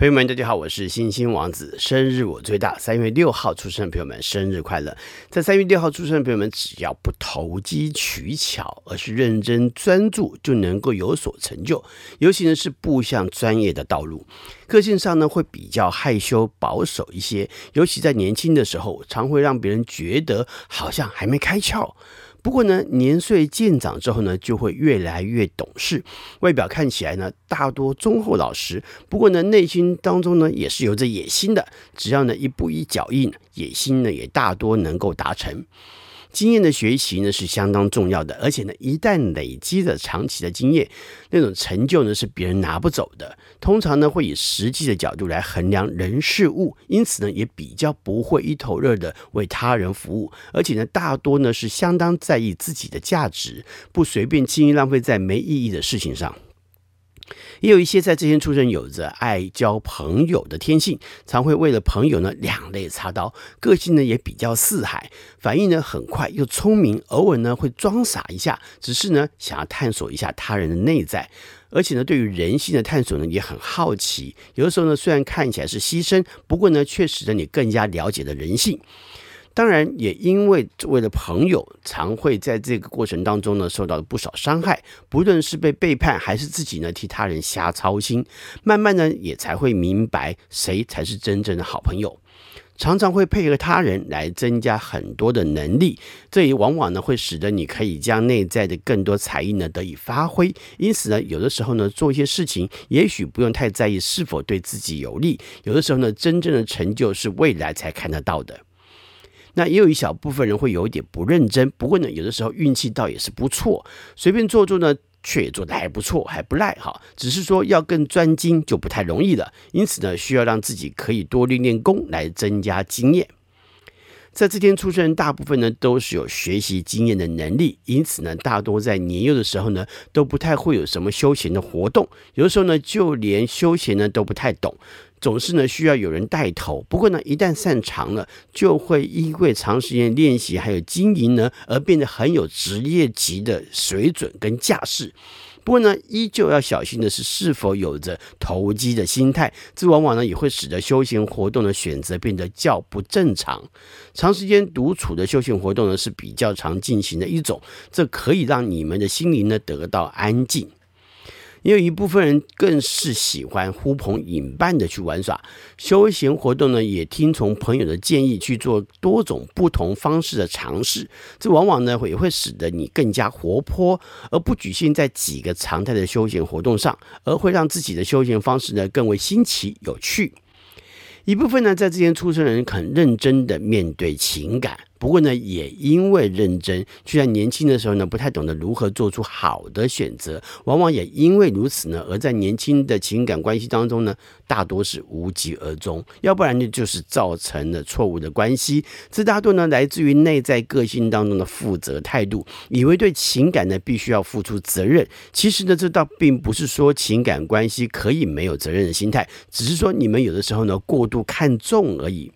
朋友们，大家好，我是星星王子，生日我最大，三月六号出生的朋友们，生日快乐！在三月六号出生的朋友们，只要不投机取巧，而是认真专注，就能够有所成就。尤其呢是步向专业的道路，个性上呢会比较害羞保守一些，尤其在年轻的时候，常会让别人觉得好像还没开窍。不过呢，年岁渐长之后呢，就会越来越懂事。外表看起来呢，大多忠厚老实。不过呢，内心当中呢，也是有着野心的。只要呢，一步一脚印，野心呢，也大多能够达成。经验的学习呢是相当重要的，而且呢，一旦累积了长期的经验，那种成就呢是别人拿不走的。通常呢会以实际的角度来衡量人事物，因此呢也比较不会一头热的为他人服务，而且呢大多呢是相当在意自己的价值，不随便轻易浪费在没意义的事情上。也有一些在这些出生，有着爱交朋友的天性，常会为了朋友呢两肋插刀，个性呢也比较四海，反应呢很快又聪明，偶尔呢会装傻一下，只是呢想要探索一下他人的内在，而且呢对于人性的探索呢也很好奇，有的时候呢虽然看起来是牺牲，不过呢却使得你更加了解了人性。当然，也因为为了朋友，常会在这个过程当中呢，受到了不少伤害。不论是被背叛，还是自己呢替他人瞎操心，慢慢呢也才会明白谁才是真正的好朋友。常常会配合他人来增加很多的能力，这也往往呢会使得你可以将内在的更多才艺呢得以发挥。因此呢，有的时候呢做一些事情，也许不用太在意是否对自己有利。有的时候呢，真正的成就是未来才看得到的。那也有一小部分人会有一点不认真，不过呢，有的时候运气倒也是不错，随便做做呢，却也做得还不错，还不赖哈。只是说要更专精就不太容易了，因此呢，需要让自己可以多练练功来增加经验。在这天出生人，大部分呢都是有学习经验的能力，因此呢，大多在年幼的时候呢，都不太会有什么休闲的活动，有的时候呢，就连休闲呢都不太懂。总是呢需要有人带头，不过呢一旦擅长了，就会因为长时间练习还有经营呢，而变得很有职业级的水准跟架势。不过呢，依旧要小心的是是否有着投机的心态，这往往呢也会使得休闲活动的选择变得较不正常。长时间独处的休闲活动呢是比较常进行的一种，这可以让你们的心灵呢得到安静。也有一部分人更是喜欢呼朋引伴的去玩耍，休闲活动呢，也听从朋友的建议去做多种不同方式的尝试，这往往呢也会使得你更加活泼，而不局限在几个常态的休闲活动上，而会让自己的休闲方式呢更为新奇有趣。一部分呢，在这边出生人很认真的面对情感，不过呢，也因为认真，却在年轻的时候呢，不太懂得如何做出好的选择，往往也因为如此呢，而在年轻的情感关系当中呢，大多是无疾而终，要不然呢，就是造成了错误的关系。这大多呢，来自于内在个性当中的负责态度，以为对情感呢，必须要付出责任。其实呢，这倒并不是说情感关系可以没有责任的心态，只是说你们有的时候呢，过度看重而已。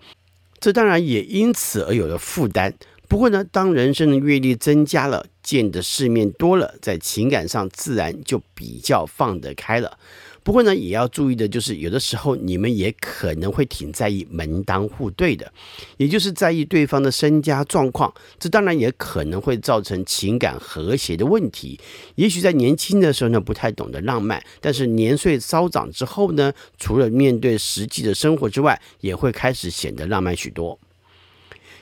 这当然也因此而有了负担。不过呢，当人生的阅历增加了，见的世面多了，在情感上自然就比较放得开了。不过呢，也要注意的就是，有的时候你们也可能会挺在意门当户对的，也就是在意对方的身家状况。这当然也可能会造成情感和谐的问题。也许在年轻的时候呢，不太懂得浪漫，但是年岁稍长之后呢，除了面对实际的生活之外，也会开始显得浪漫许多。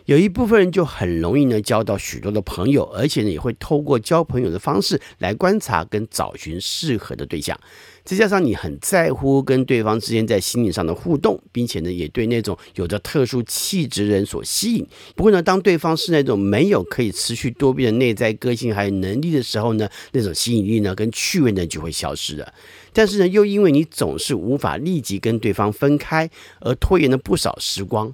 有一部分人就很容易呢交到许多的朋友，而且呢也会透过交朋友的方式来观察跟找寻适合的对象。再加上你很在乎跟对方之间在心理上的互动，并且呢也对那种有着特殊气质人所吸引。不过呢，当对方是那种没有可以持续多变的内在个性还有能力的时候呢，那种吸引力呢跟趣味呢就会消失了。但是呢，又因为你总是无法立即跟对方分开，而拖延了不少时光。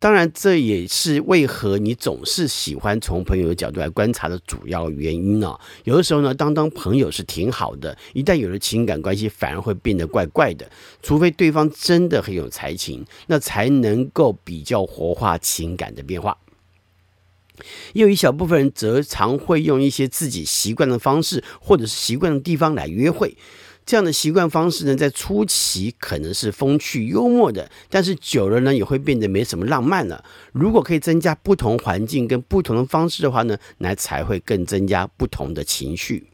当然，这也是为何你总是喜欢从朋友的角度来观察的主要原因呢、有的时候呢，当当朋友是挺好的，一旦有了情感关系，反而会变得怪怪的。除非对方真的很有才情，那才能够比较活化情感的变化。也有一小部分人则常会用一些自己习惯的方式，或者是习惯的地方来约会。这样的习惯方式呢，在初期可能是风趣幽默的，但是久了呢，也会变得没什么浪漫了。如果可以增加不同环境跟不同的方式的话呢，那才会更增加不同的情绪。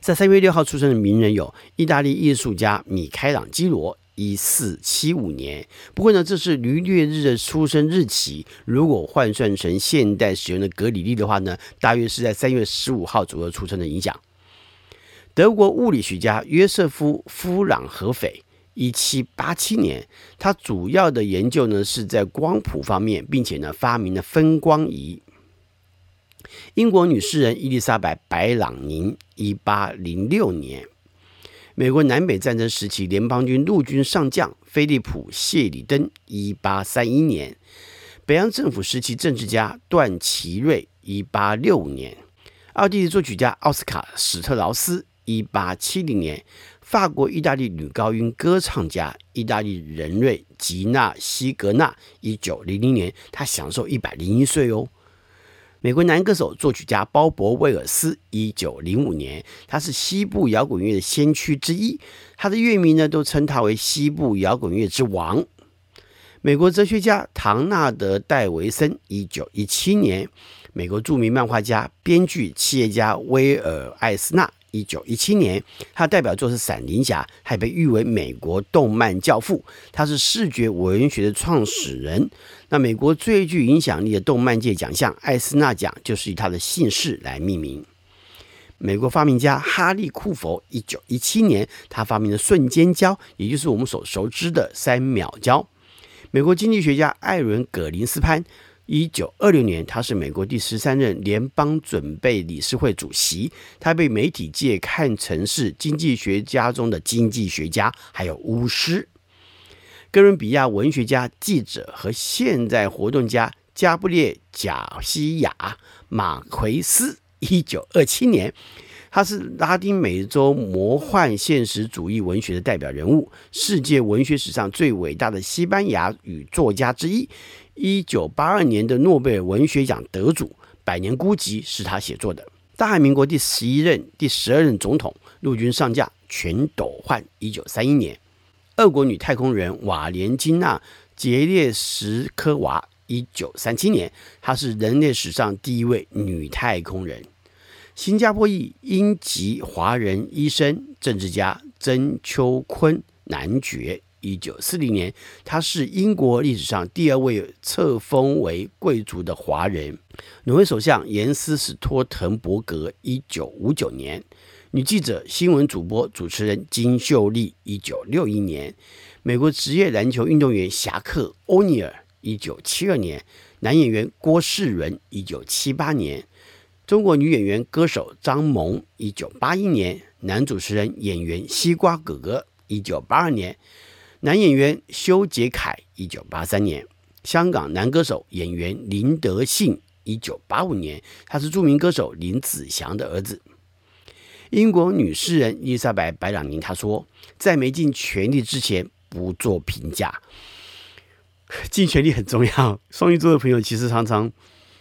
在三月六号出生的名人有意大利艺术家米开朗基罗，一四七五年。不过呢，这是閭略日的出生日期。如果换算成现代使用的格里历的话呢，大约是在三月十五号左右出生的影响。德国物理学家约瑟夫·夫朗合斐，一七八七年。他主要的研究呢是在光谱方面，并且呢发明了分光仪。英国女诗人伊丽莎白·白朗宁，一八零六年。美国南北战争时期联邦军陆军上将菲利普·谢里登，一八三一年。北洋政府时期政治家段祺瑞，一八六五年。奥地利作曲家奥斯卡·史特劳斯，一八七零年。法国、意大利女高音歌唱家意大利人瑞吉娜·西格纳，一九零零年。她享寿一百零一岁哦。美国男歌手、作曲家鲍勃·威尔斯，一九零五年，他是西部摇滚乐的先驱之一，他的乐迷呢都称他为西部摇滚乐之王。美国哲学家唐纳德·戴维森，一九一七年，美国著名漫画家、编剧、企业家威尔·艾斯纳。一九一七年，他的代表作是《闪灵侠》，还被誉为美国动漫教父。他是视觉文学的创始人。那美国最具影响力的动漫界奖项艾斯纳奖，就是以他的姓氏来命名。美国发明家哈利库佛，一九一七年，他发明了瞬间胶，也就是我们所熟知的三秒胶。美国经济学家艾伦葛林斯潘。一九二六年，他是美国第十三任联邦准备理事会主席。他被媒体界看成是经济学家中的经济学家，还有巫师。哥伦比亚文学家、记者和现在活动家加布列·贾西亚·马奎斯，一九二七年。他是拉丁美洲魔幻现实主义文学的代表人物，世界文学史上最伟大的西班牙语作家之一。一九八二年的诺贝尔文学奖得主《百年孤寂》是他写作的。大韩民国第十一任、第十二任总统，陆军上将全斗焕，一九三一年。俄国女太空人瓦莲金娜·杰列什科娃，一九三七年，她是人类史上第一位女太空人。新加坡裔英籍华人医生、政治家曾秋坤男爵，一九四零年，他是英国历史上第二位册封为贵族的华人。挪威首相严斯史托滕伯格，一九五九年。女记者、新闻主播、主持人金秀丽，一九六一年。美国职业篮球运动员侠客欧尼尔，一九七二年。男演员郭世伦，一九七八年。中国女演员、歌手张萌，一九八一年；男主持人、演员西瓜哥哥，一九八二年；男演员修杰楷，一九八三年；香港男歌手、演员林德信，一九八五年，他是著名歌手林子祥的儿子。英国女诗人伊丽莎白·白朗宁她说：“在没尽全力之前，不做评价。尽全力很重要。”双鱼座的朋友其实常常。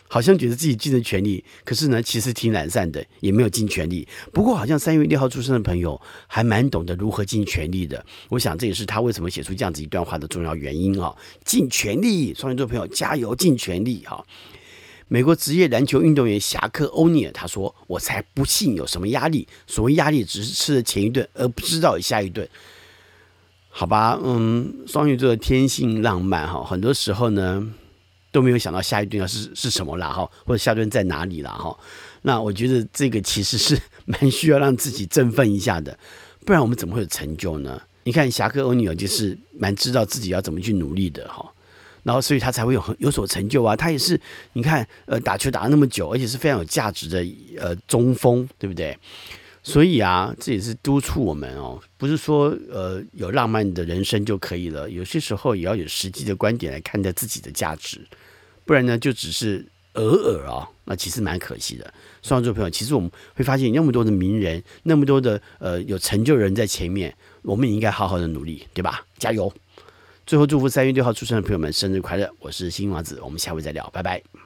好像觉得自己尽了全力，可是呢，其实挺懒散的，也没有尽全力。不过，好像三月六号出生的朋友还蛮懂得如何尽全力的。我想这也是他为什么写出这样子一段话的重要原因啊！尽全力，双鱼座朋友加油，尽全力哈！美国职业篮球运动员侠客欧尼尔他说：“我才不信有什么压力，所谓压力只是吃了前一顿而不知道下一顿。”好吧，嗯，双鱼座的天性浪漫哈，很多时候呢。都没有想到下一顿要是是什么啦哈，或者下一顿在哪里啦哈。那我觉得这个其实是蛮需要让自己振奋一下的，不然我们怎么会有成就呢？你看侠客欧尼尔就是蛮知道自己要怎么去努力的哈，然后所以他才会有很有所成就啊。他也是你看呃打球打了那么久，而且是非常有价值的呃中锋，对不对？所以啊，这也是督促我们哦，不是说呃有浪漫的人生就可以了，有些时候也要有实际的观点来看待自己的价值。不然呢，就只是偶尔啊，那其实蛮可惜的。双子座朋友，其实我们会发现那么多的名人，那么多的呃有成就人在前面，我们也应该好好的努力，对吧？加油！最后祝福三月六号出生的朋友们生日快乐！我是新王子，我们下回再聊，拜拜。